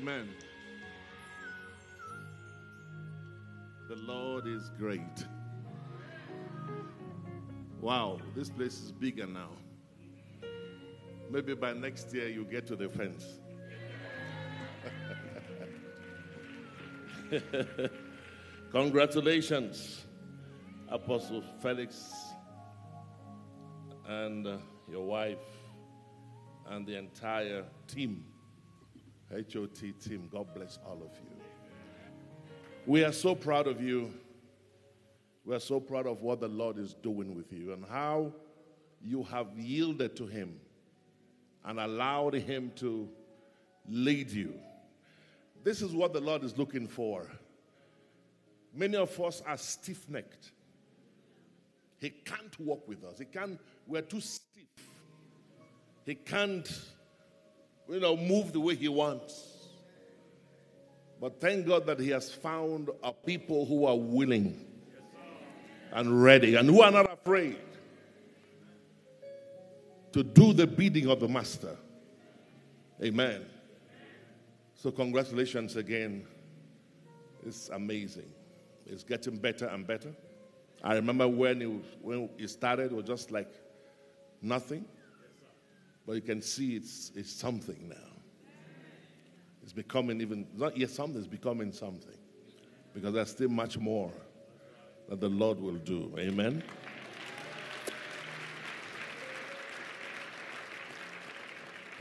Amen. The Lord is great. Wow, this place is bigger now. Maybe by next year you get to the fence. Congratulations, Apostle Felix and uh, your wife and the entire team, HOT team. God bless all of you. We are so proud of you. We are so proud of what the Lord is doing with you and how you have yielded to Him and allowed Him to lead you. This is what the Lord is looking for. Many of us are stiff necked. He can't walk with us. He can't, we're too stiff. He can't, you know, move the way he wants. But thank God that He has found a people who are willing and ready and who are not afraid to do the bidding of the Master. Amen. So, congratulations again. It's amazing. It's getting better and better. I remember when it, when it started, it was just like nothing. But you can see it's, it's something now. It's becoming even, not yet something, it's becoming something. Because there's still much more that the Lord will do. Amen.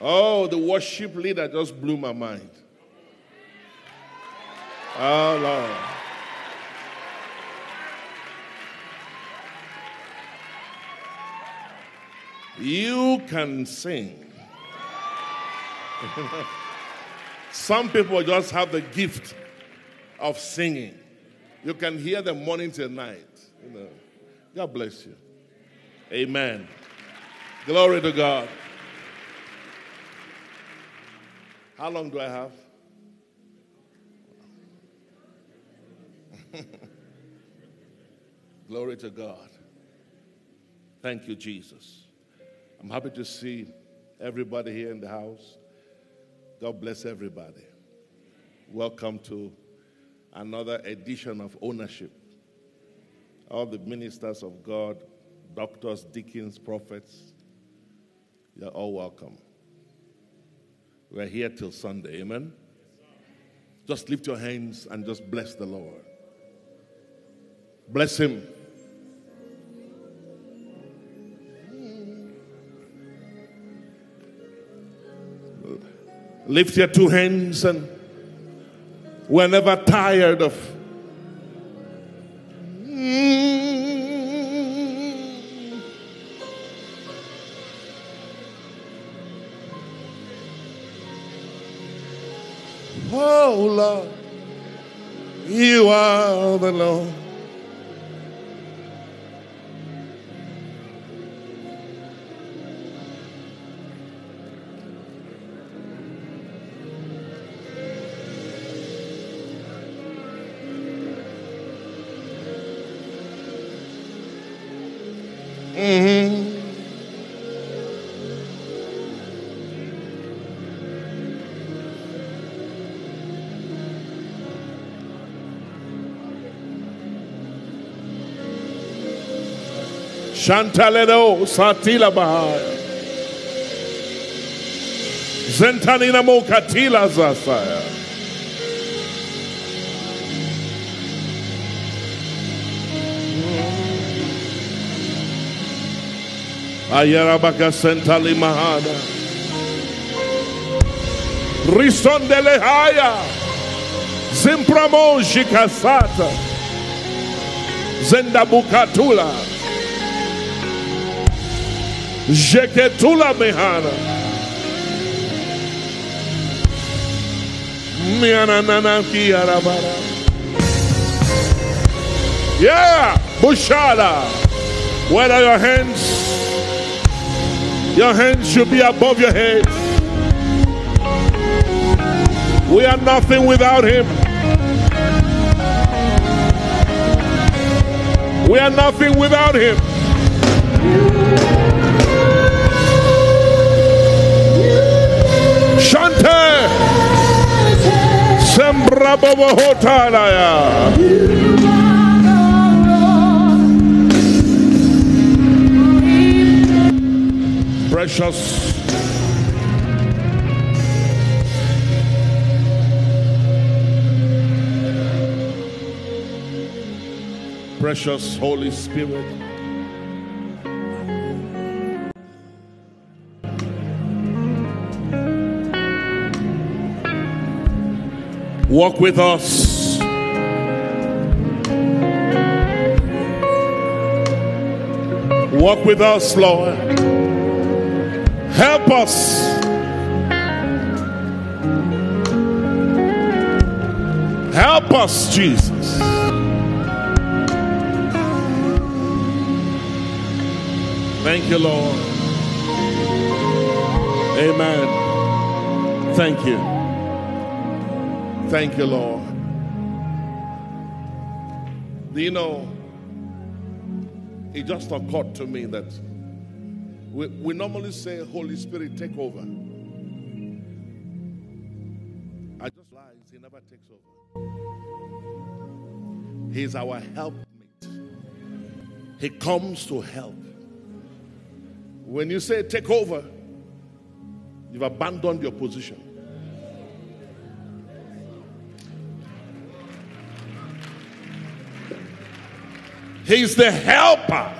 Oh, the worship leader just blew my mind. Oh, Lord. You can sing. Some people just have the gift of singing. You can hear them morning till night. You know. God bless you. Amen. Glory to God. How long do I have? Glory to God. Thank you, Jesus. I'm happy to see everybody here in the house. God bless everybody. Welcome to another edition of ownership. All the ministers of God, doctors, deacons, prophets, you're all welcome. We're here till Sunday, amen? Just lift your hands and just bless the Lord. Bless Him. Lift your two hands and we're never tired of. Shantaledo Satila Bahaya. Zentanina Mokatila Zasaya. Ayarabaka Sentali Mahada. Risondele Haya. Zimpramo Shikasata. Zendabukatula. Jeketula Mehana. Miananana Kiarabara. Yeah, Bushada. Where are your hands? Your hands should be above your head. We are nothing without Him. We are nothing without Him. Shante! Sembra bobo hotalaya. Precious. Precious Holy Spirit. Walk with us. Walk with us, Lord. Help us. Help us, Jesus. Thank you, Lord. Amen. Thank you. Thank you, Lord. Do you know? It just occurred to me that we, we normally say, Holy Spirit, take over. I just lies, He never takes over. He's our helpmate, He comes to help. When you say take over, you've abandoned your position. He's the helper.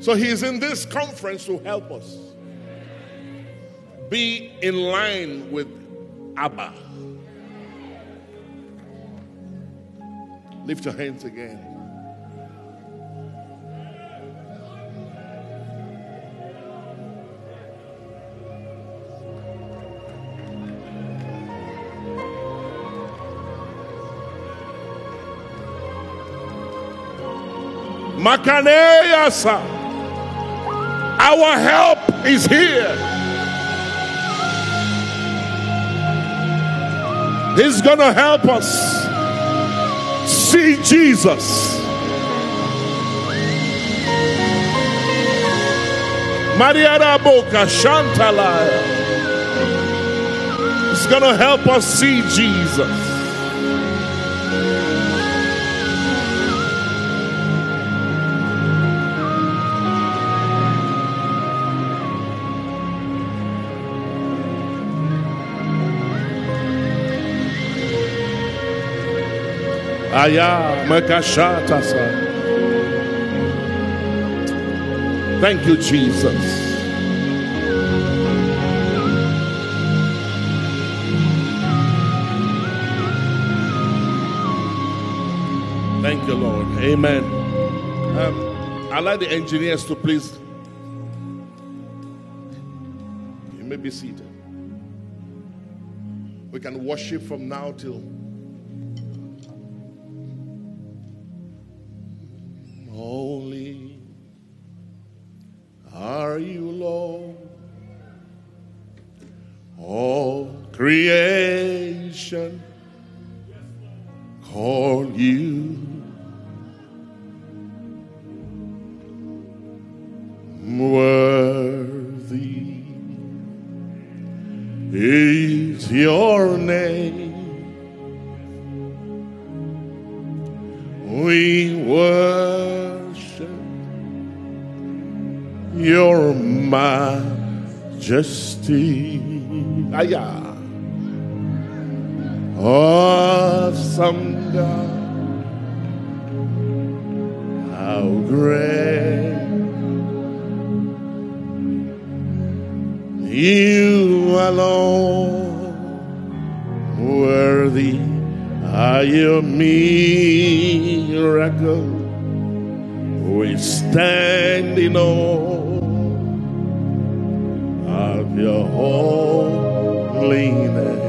So he's in this conference to help us be in line with Abba. Lift your hands again. Makaneyasa. Our help is here. He's going to help us see Jesus. Maria Boca Shantalaya. is going to help us see Jesus. Thank you, Jesus. Thank you, Lord. Amen. Um, I'd like the engineers to please. You may be seated. We can worship from now till We worship your majesty. Aya. Awesome God. How great you alone worthy are your miracle. We stand in awe of your holy name.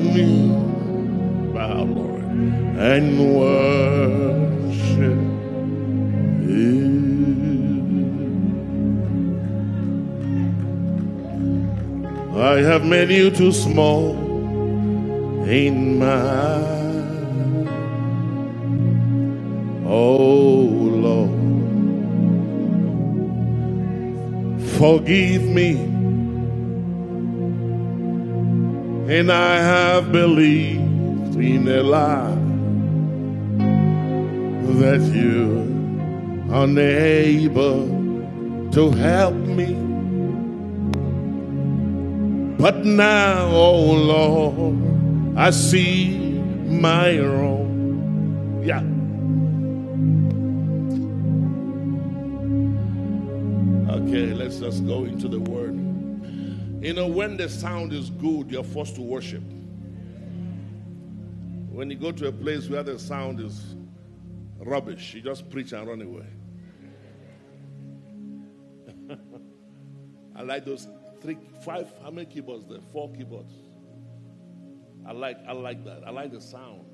Mm, bow, Lord, and worship I have made you too small in my oh Lord. Forgive me. And I have believed in a lie that you are unable to help But now, oh Lord, I see my wrong. Yeah. Okay, let's just go into the word. You know, when the sound is good, you're forced to worship. When you go to a place where the sound is rubbish, you just preach and run away. I like those three, five, how many keyboards there? Four keyboards. I like, I like that. I like the sound.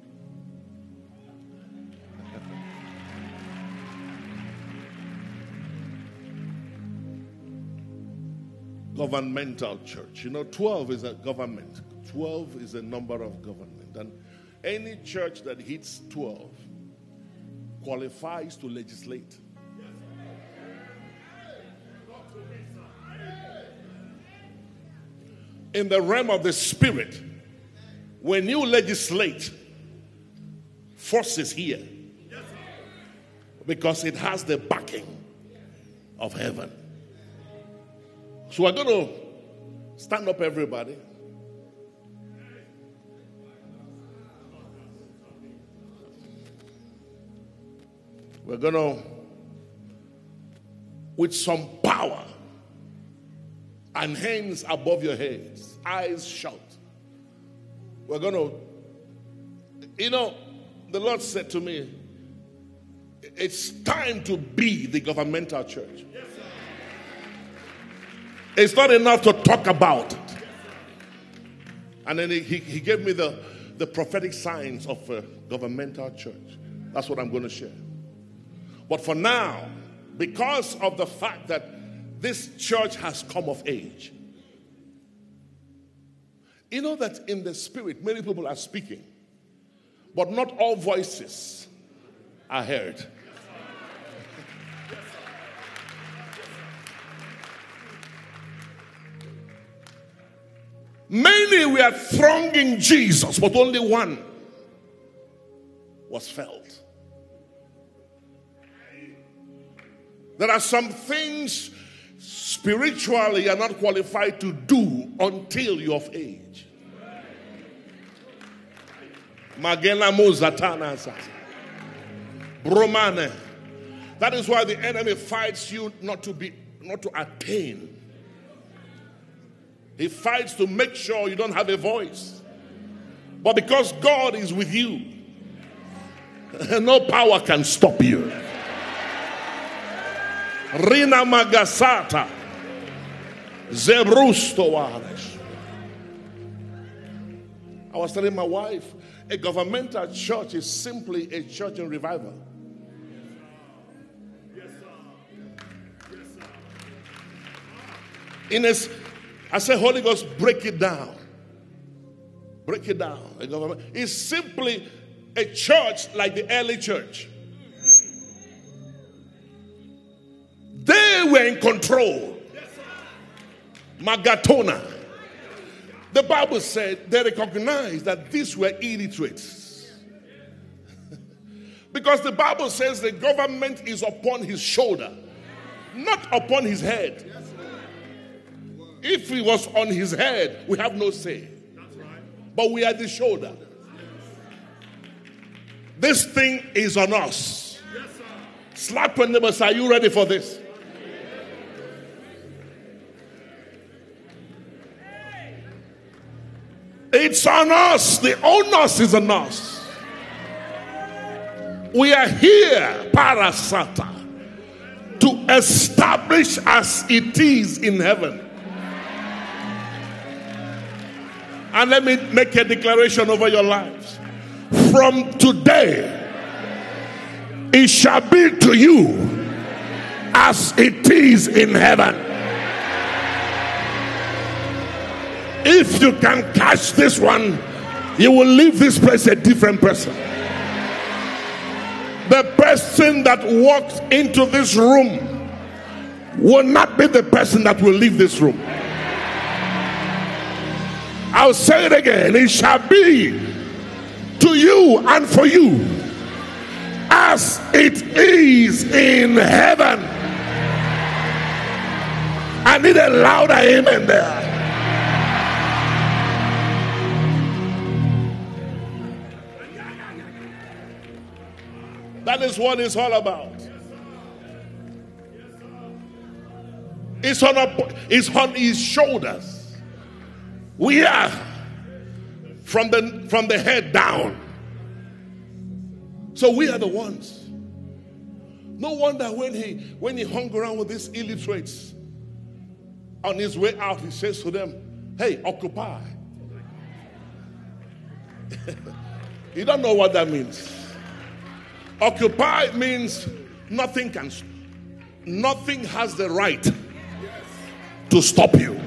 governmental church. You know, 12 is a government, 12 is a number of government. And any church that hits 12 qualifies to legislate. In the realm of the spirit, when you legislate, forces here because it has the backing of heaven. So we're going to stand up, everybody. We're going to, with some power and hands above your heads, eyes shut, we're going to, you know, the Lord said to me, it's time to be the governmental church. It's not enough to talk about it. And then he, he gave me the, the prophetic signs of a governmental church. That's what I'm going to share. But for now, because of the fact that this church has come of age, you know that in the spirit, many people are speaking, but not all voices are heard. Many were thronging Jesus, but only one was felt. There are some things spiritually you're not qualified to do until you're of age. Magena Bromane. That is why the enemy fights you not to be not to attain he fights to make sure you don't have a voice. But because God is with you, no power can stop you. Rina Magasata. Zebrusto I was telling my wife, a governmental church is simply a church in revival. In a, I said, Holy Ghost, break it down. Break it down. A government. It's simply a church like the early church. They were in control. Magatona. The Bible said they recognized that these were illiterates. because the Bible says the government is upon his shoulder, not upon his head. If he was on his head, we have no say. But we are the shoulder. This thing is on us. Slap your neighbors. Are you ready for this? It's on us. The onus is on us. We are here, parasata, to establish as it is in heaven. And let me make a declaration over your lives. From today, it shall be to you as it is in heaven. If you can catch this one, you will leave this place a different person. The person that walks into this room will not be the person that will leave this room. I'll say it again. It shall be to you and for you as it is in heaven. I need a louder amen there. That is what it's all about. It's on, a, it's on his shoulders. We are from the from the head down. So we are the ones. No wonder when he when he hung around with these illiterates on his way out, he says to them, Hey, occupy. you don't know what that means. Occupy means nothing can nothing has the right to stop you.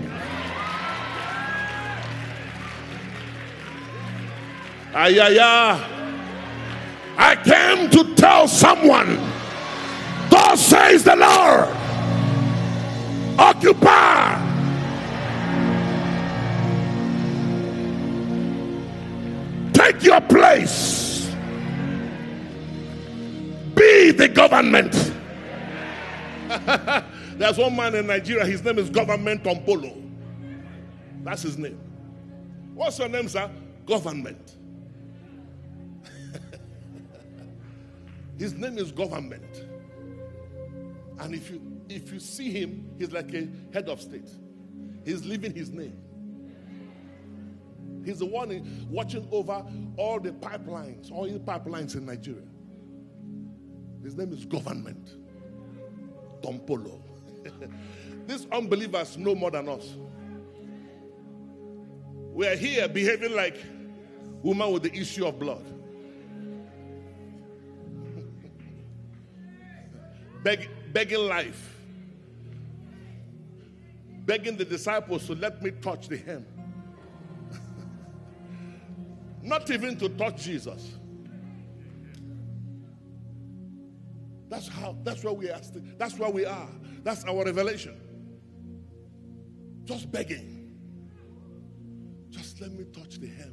Ayaya. I came to tell someone, God says the Lord, occupy. Take your place. The government. There's one man in Nigeria, his name is Government Tompolo. That's his name. What's your name, sir? Government. his name is Government. And if you if you see him, he's like a head of state. He's living his name. He's the one watching over all the pipelines, all the pipelines in Nigeria. His name is Government. Tompolo. These unbelievers know more than us. We are here behaving like woman with the issue of blood. Beg, begging life. Begging the disciples to let me touch the hem. Not even to touch Jesus. That's how, that's where we are. That's where we are. That's our revelation. Just begging. Just let me touch the hem.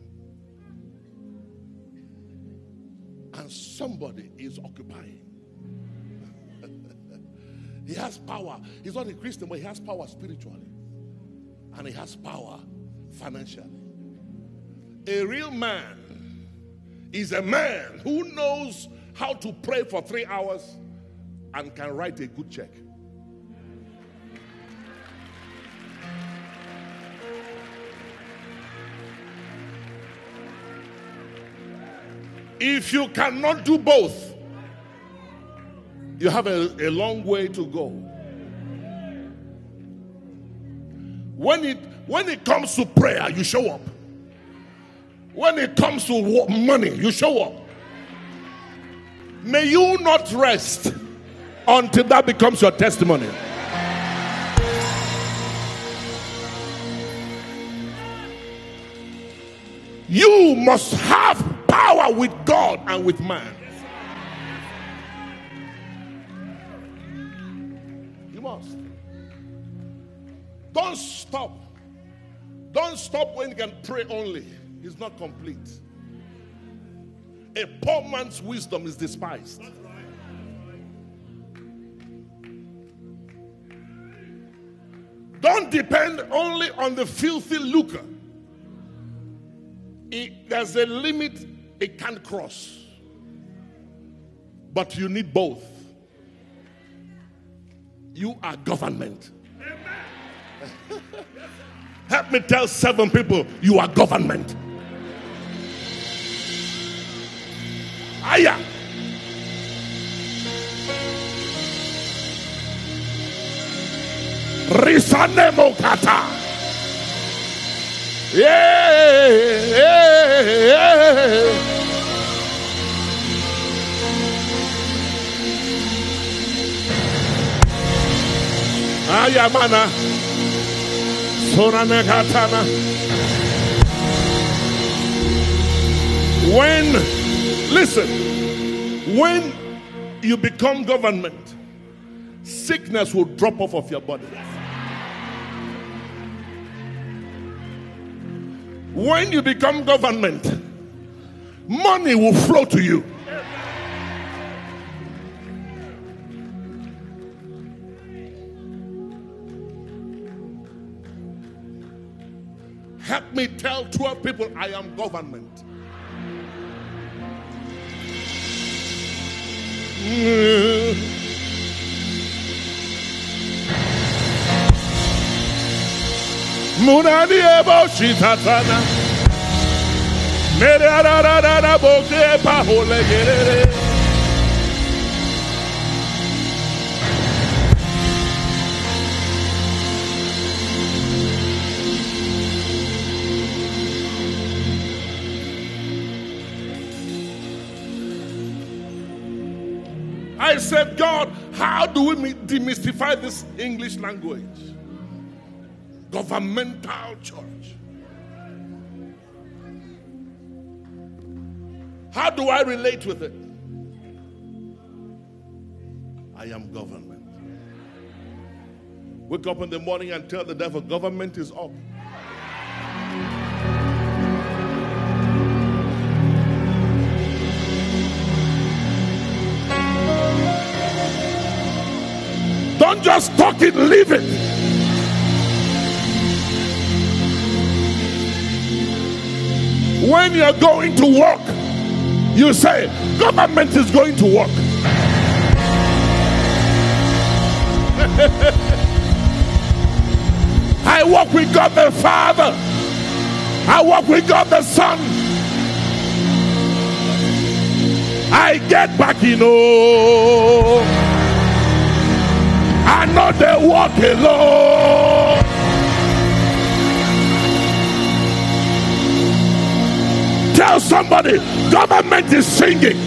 And somebody is occupying. he has power. He's not a Christian, but he has power spiritually. And he has power financially. A real man is a man who knows how to pray for three hours and can write a good check. If you cannot do both, you have a, a long way to go. When it when it comes to prayer, you show up. When it comes to money, you show up. May you not rest until that becomes your testimony. You must have power with God and with man. You must. Don't stop. Don't stop when you can pray only. It's not complete. A poor man's wisdom is despised. Don't depend only on the filthy lucre. It, there's a limit it can't cross. But you need both. You are government. Help me tell seven people you are government. Aya. Risanemo kata. Yeah, yeah, yeah. Ayamana. Soranekatana. When, listen, when you become government, sickness will drop off of your body. When you become government, money will flow to you. Help me tell 12 people I am government. Mm. Munani ebo. Mere boke gerere. I said, God, how do we demystify this English language? Governmental church. How do I relate with it? I am government. Wake up in the morning and tell the devil, government is up. Don't just talk it, live it. When you're going to work, you say, government is going to work. I walk with God the Father. I walk with God the Son. I get back, you know. I know they walk alone. Tell somebody, government is singing.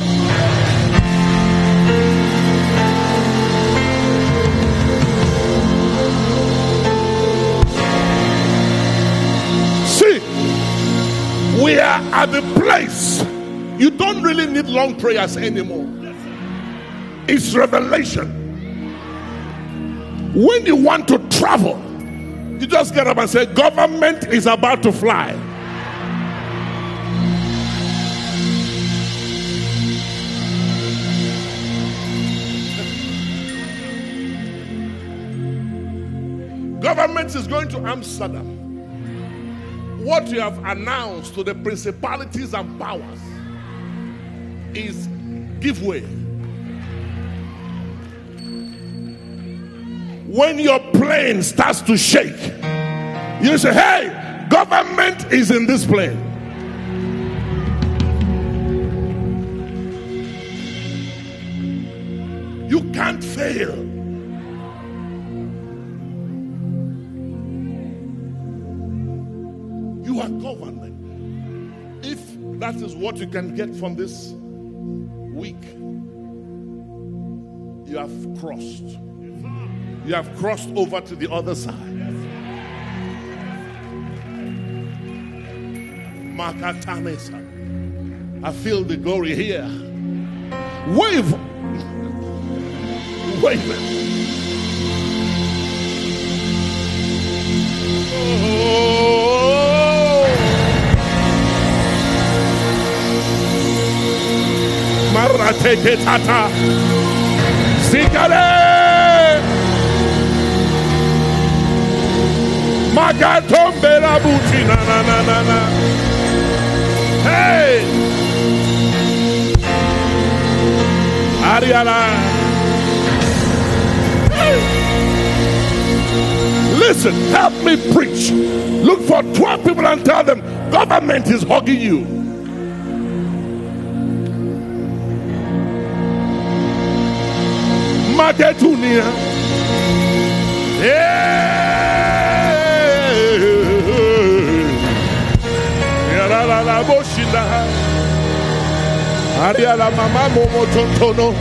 See, we are at the place you don't really need long prayers anymore. It's revelation. When you want to travel, you just get up and say, Government is about to fly. Government is going to Amsterdam. What you have announced to the principalities and powers is give way. When your plane starts to shake, you say, Hey, government is in this plane. You can't fail. That is what you can get from this week, you have crossed. You have crossed over to the other side. Makatanesa. I feel the glory here. Wave. Wave. Marateke tata. Sikale. Magatombe la buti na na na na na. Hey. Ariala. Listen, help me preach. Look for 12 people and tell them government is hugging you. Maketunia. Yarala Boshinda. Ariala Mama Momo Tontono.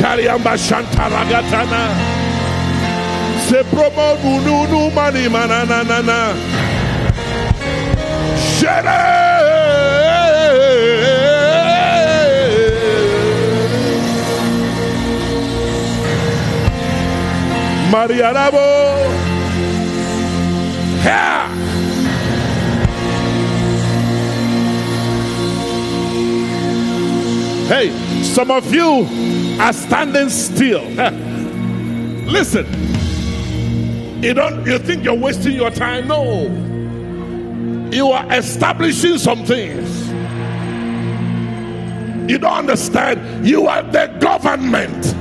Kariamba Shantaragatana. Se promo nunu mani mananana. Shere. Marianabo. Yeah. Hey, some of you are standing still. Listen, you don't you think you're wasting your time? No. You are establishing some things. You don't understand. You are the government.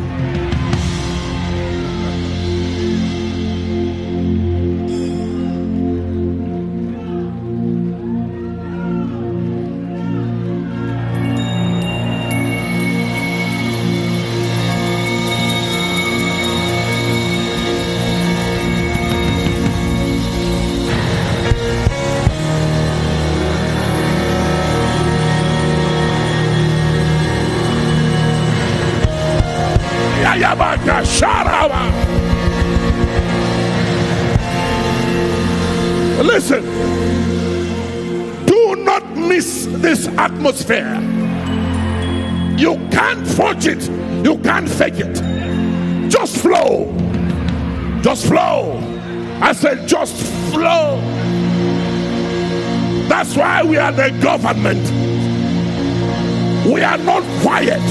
Atmosphere. You can't forge it, you can't fake it. Just flow. Just flow. I said, just flow. That's why we are the government. We are not quiet.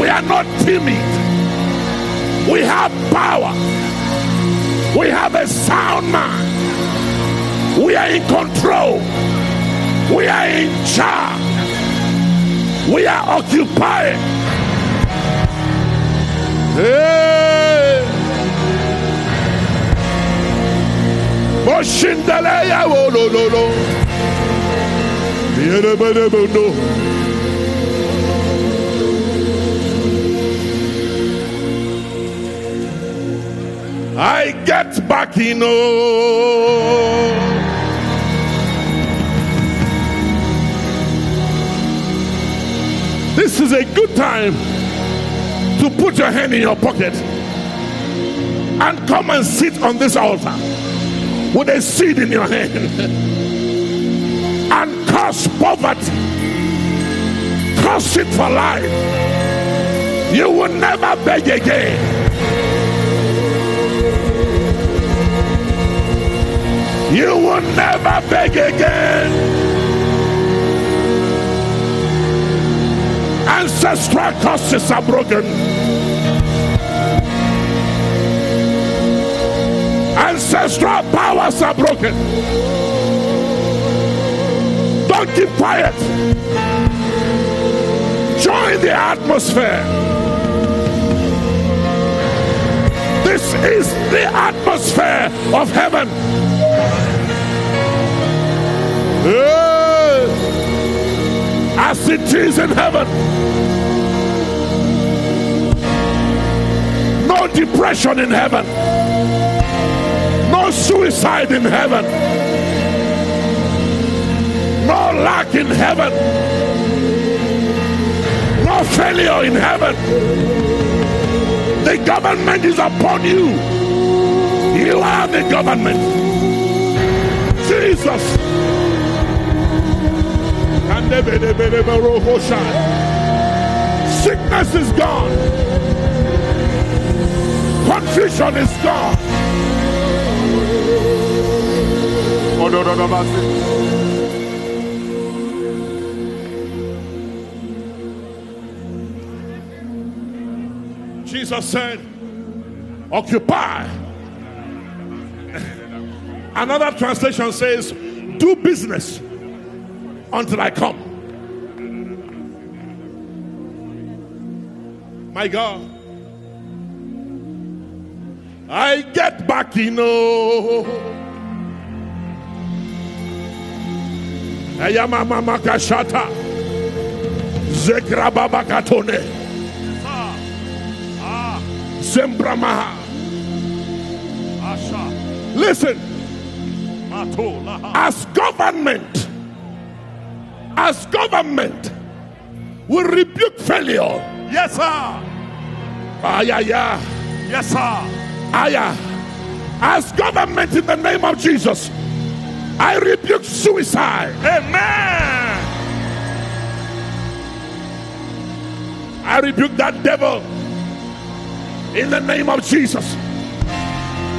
We are not timid. We have power. We have a sound mind. We are in control. We are in charge. We are occupying. Hey. Moshindaleya wo lo lo lo. I get back in. Oh. This is a good time to put your hand in your pocket and come and sit on this altar with a seed in your hand and curse poverty, curse it for life. You will never beg again. You will never beg again. Ancestral curses are broken. Ancestral powers are broken. Don't keep quiet. Join the atmosphere. This is the atmosphere of heaven. As it is in heaven. No depression in heaven. No suicide in heaven. No lack in heaven. No failure in heaven. The government is upon you. You are the government. Jesus. Sickness is gone. Confusion is gone. Jesus said, Occupy Another translation says, Do business until I come. My God. I get back, you know. Ayama mama kashata. Zekrababa katone. Ah, ah. Zembramaha. Listen as government, as government, we rebuke failure. Yes, sir. Ah, yeah, yeah. Yes, sir. Ah, yeah. As government, in the name of Jesus, I rebuke suicide. Amen. I rebuke that devil in the name of Jesus.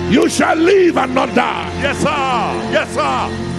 You shall live and not die. Yes, sir. Yes, sir.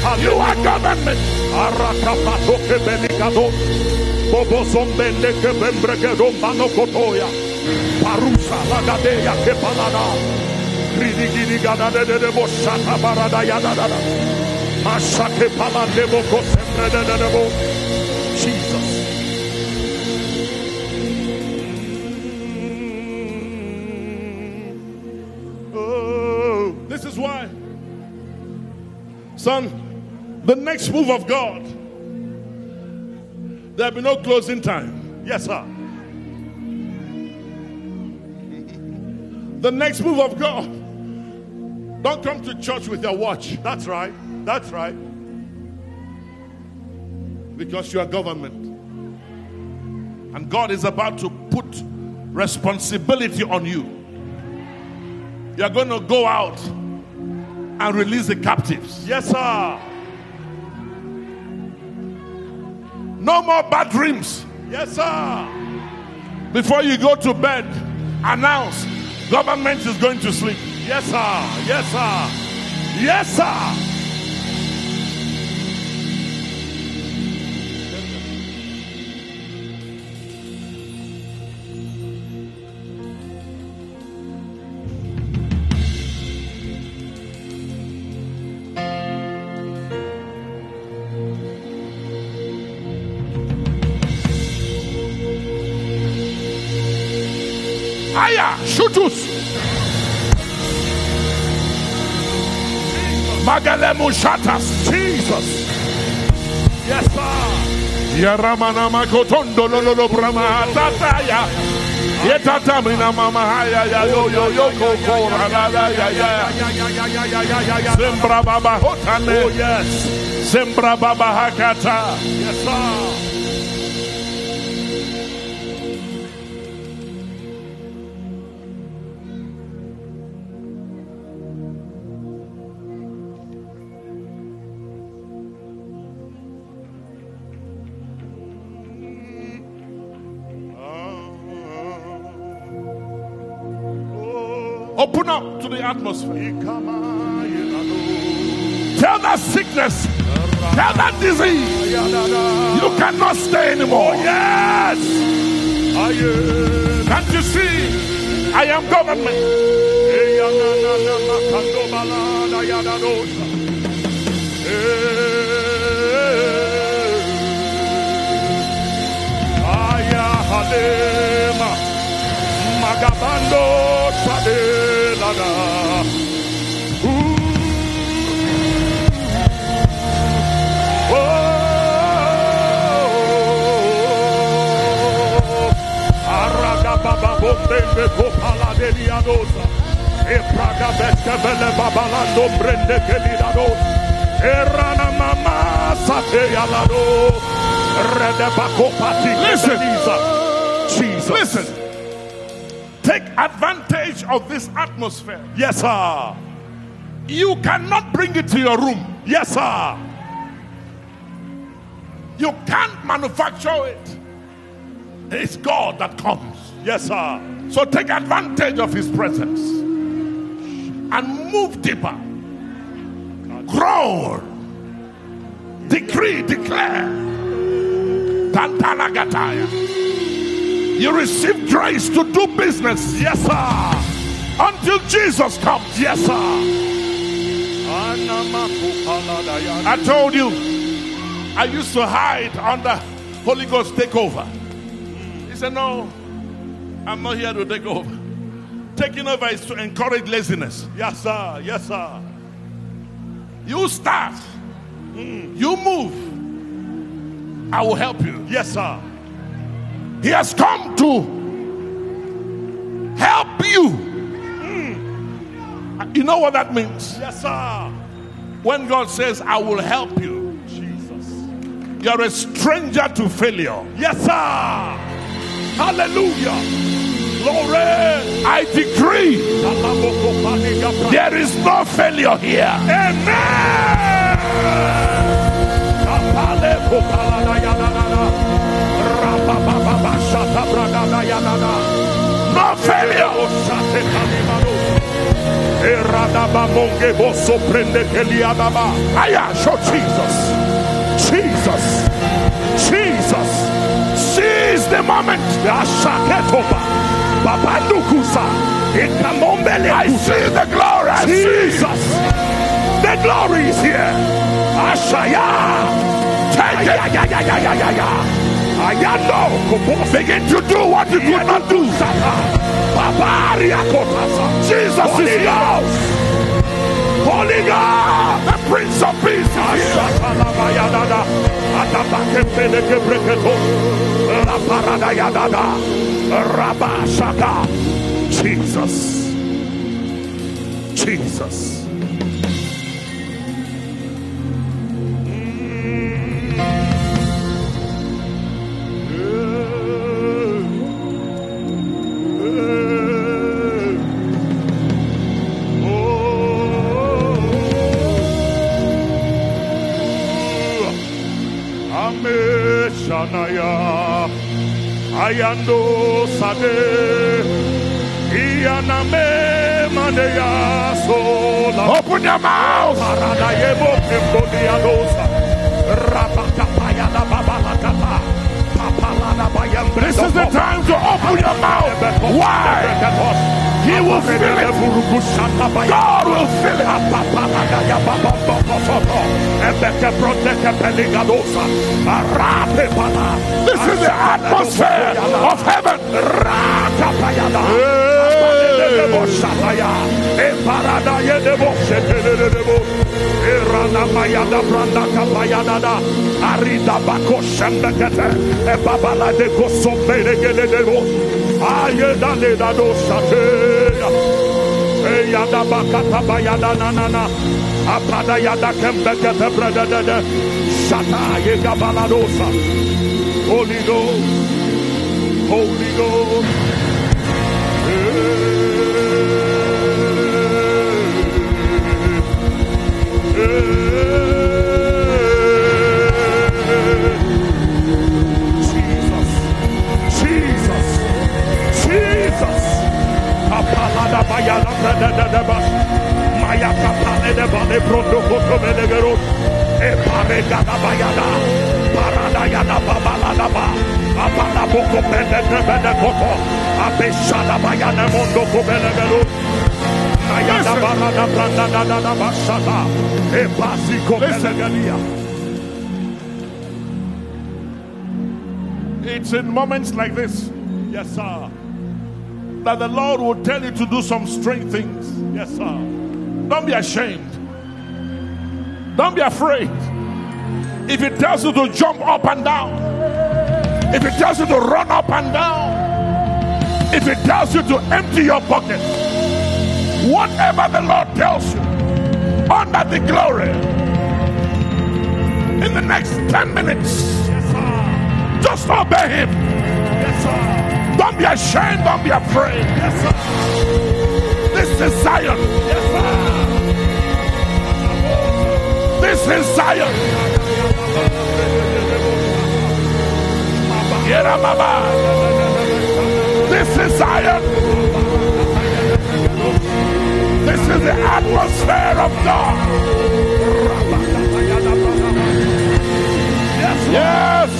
You are government. Arakapato ke belikado. Bobo zombende ke bembrege rombano kotoya. Parusa lagadeya ke palada. Gridi gada de de de bo shata barada yada da da. Masake palande bo ko sembre de de de bo. Jesus. Oh. This is why, son, the next move of God, there'll be no closing time. Yes, sir. The next move of God, don't come to church with your watch That's right. That's right. because you are government. And God is about to put responsibility on you. You are going to go out and release the captives. Yes, sir. No more bad dreams. Yes, sir. Before you go to bed, announce government is going to sleep. Yes, sir. Yes, sir. Yes, sir. Aya, shutus. Magalemu shatas. Jesus. Yes, sir. Yaramana makotondo lolo brama tataya. Yetata mina mama haya ya yo yo yo ko ko la la ya ya. Yeah. Sembra baba Oh, yes. Sembra baba hakata. Yes, sir. Open up to the atmosphere. Tell that sickness. Tell that disease. You cannot stay anymore. Oh, yes. Can't you see? I am government. Makando balada yadadosa. Aya halema. Magabando sadelada. Ooh. Oh. Araga baba bombende de diadosa. Praga babalando brende che. Erana mama sate yalado. Listen. Jesus. Listen. Advantage of this atmosphere. Yes, sir. You cannot bring it to your room. Yes, sir. You can't manufacture it. It's God that comes. Yes, sir. So take advantage of His presence and move deeper. Grow. Decree, declare. Tantana Gataya. You receive grace to do business. Yes, sir. Until Jesus comes. Yes, sir. I told you, I used to hide under Holy Ghost takeover. He said, No, I'm not here to take over. Taking over is to encourage laziness. Yes, sir. Yes, sir. You start, mm. you move, I will help you. Yes, sir. He has come to help you. You know what that means? Yes, sir. When God says, I will help you, Jesus. you're a stranger to failure. Yes, sir. Hallelujah. Glory. I decree there is no failure here. Amen. No failure. Show Jesus. Jesus. Jesus. Seize the moment. I see the glory. Jesus. The glory is here. Ashaya. Take it. I know begin to do what you could not do. Jesus is yours. Holy God, the Prince of Peace is here. Jesus. Jesus. Shanaya Ayando Sade Iyaname Maneya Sola. Open your mouth This is the time to open your mouth. Why? He will fill it. God will fill it. This is the atmosphere of heaven. Erana mayada branda kapayada da. Arida bako shembekete e babala de kosombere gele de bo. Ayeda le da do shate. E yada bakata bayada nanana apada yada kembekete brada shata ye gabaladosa Holy Ghost. Holy Ghost. Jesus, Apalada bayala brada da da bas. Maya kapale de bale brondo koto melegero. E pare gada bayada. Parada yada babala da ba. Apala boko pende trebede koto. Abeshada bayana mondo ko melegero. Ayada barada branda da da da basada. E basi ko melegeria. It's in moments like this, yes, sir, that the Lord will tell you to do some strange things. Yes, sir. Don't be ashamed. Don't be afraid. If He tells you to jump up and down, if He tells you to run up and down, if He tells you to empty your pocket, whatever the Lord tells you, under the glory, in the next 10 minutes, just obey him. Yes, be ashamed. Don't be afraid. Yes, sir. This is Zion. Yes, sir. This is Zion. This is Zion. This is the atmosphere of God. Yes.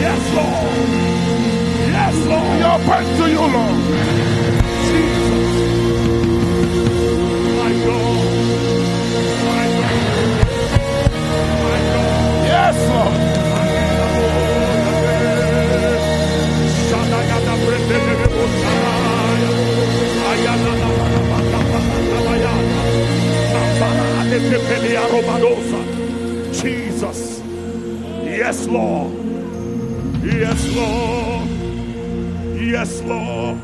Yes, Lord. Yes, Lord. We open to you, Lord. Jesus. My God. My God. My God. Yes, Lord. Jesus. Yes, Lord. Yes, Lord. Yes, Lord.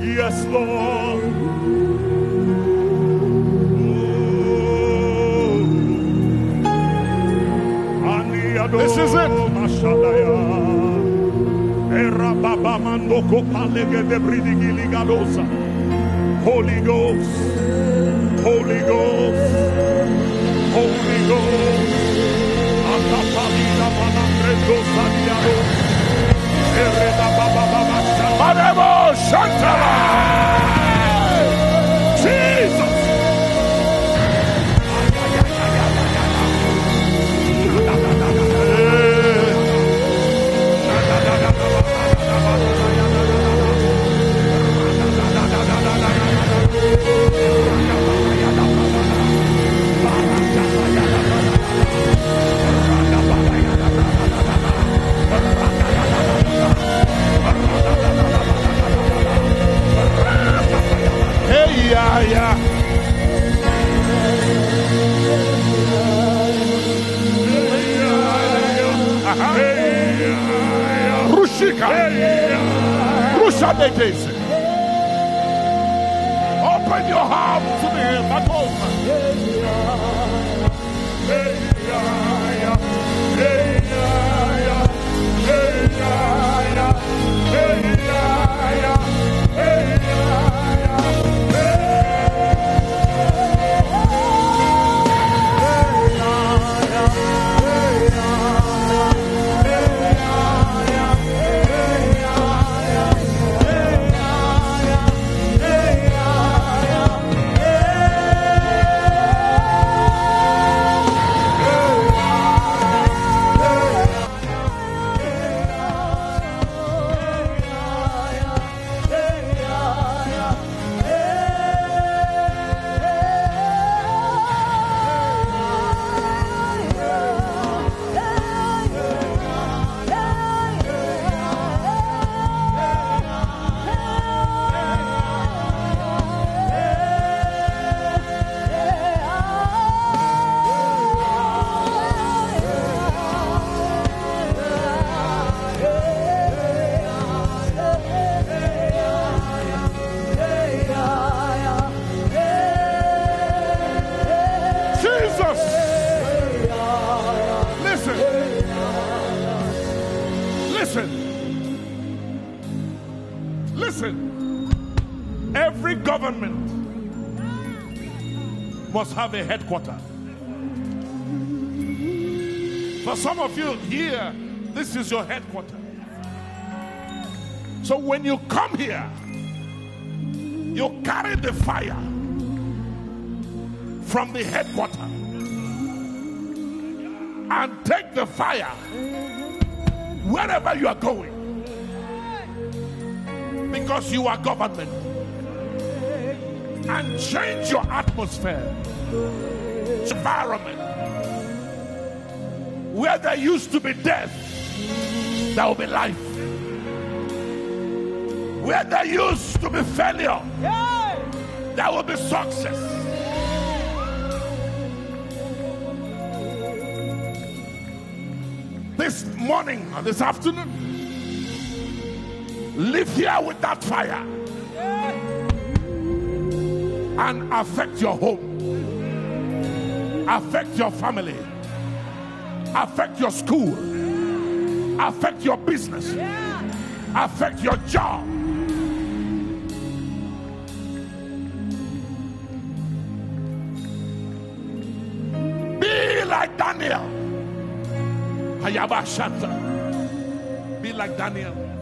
Yes, Lord. Oh. This is it. Rabamando Kopalege de Bridigili Holy Ghost, Holy Ghost, Holy Ghost. Atapalina Manamreto Sadiado. Ereda Jesus. Hey, yeah, yeah. Rushika. Open your heart to me, Matoma. Have a headquarter. For some of you here, this is your headquarter. So when you come here, you carry the fire from the headquarter and take the fire wherever you are going because you are government and change your atmosphere environment. Where there used to be death there will be life. Where there used to be failure there will be success. This morning and this afternoon. Live here with that fire and affect your home, affect your family, affect your school, affect your business, affect your job. Be like Daniel. Be like Daniel.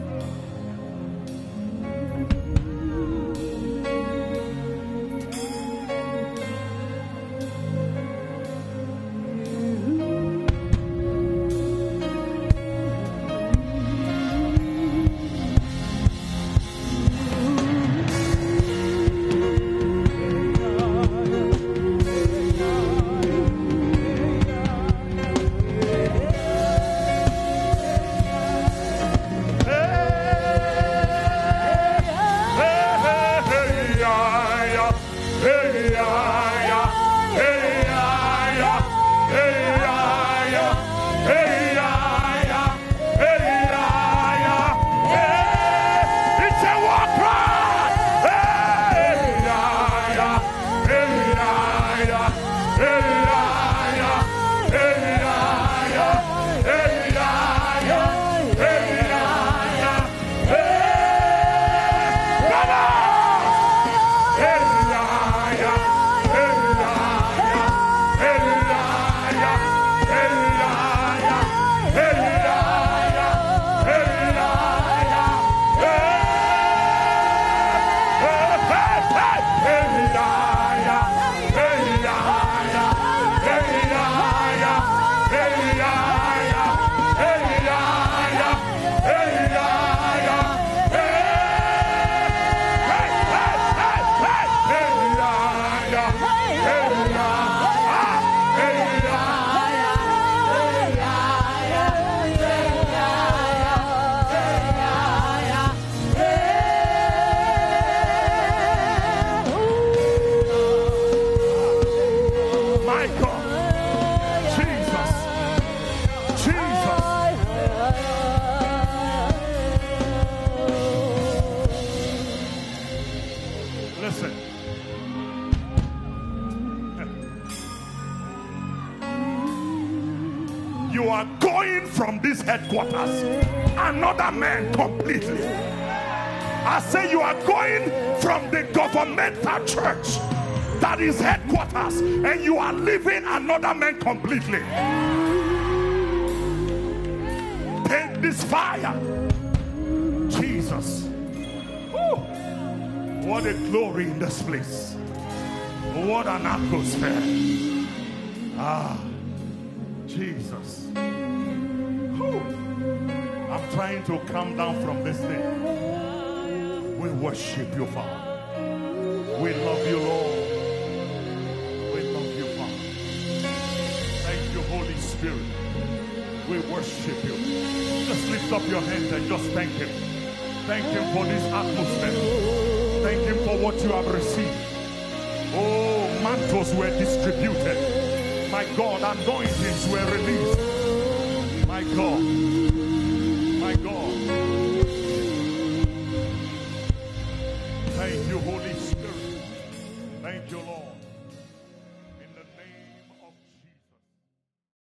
Headquarters. Another man completely. I say you are going from the governmental church that is headquarters and you are leaving another man completely. Take this fire. Jesus. Woo. What a glory in this place. What an atmosphere. Ah, Jesus. Trying to come down from this thing. We worship you, Father. We love you, Lord. We love you, Father. Thank you, Holy Spirit. We worship you. Just lift up your hands and just thank Him. Thank Him for this atmosphere. Thank Him for what you have received. Oh, mantles were distributed. My God, anointings were released. My God. you, Lord.